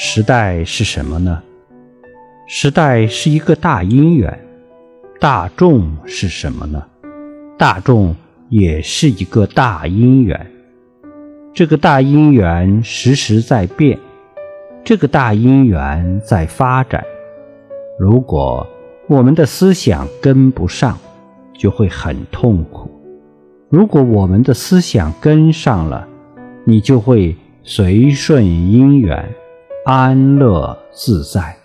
时代是什么呢？时代是一个大因缘。大众是什么呢？大众也是一个大因缘。这个大因缘时时在变，这个大因缘在发展。如果我们的思想跟不上，就会很痛苦；如果我们的思想跟上了，你就会随顺因缘。安乐自在。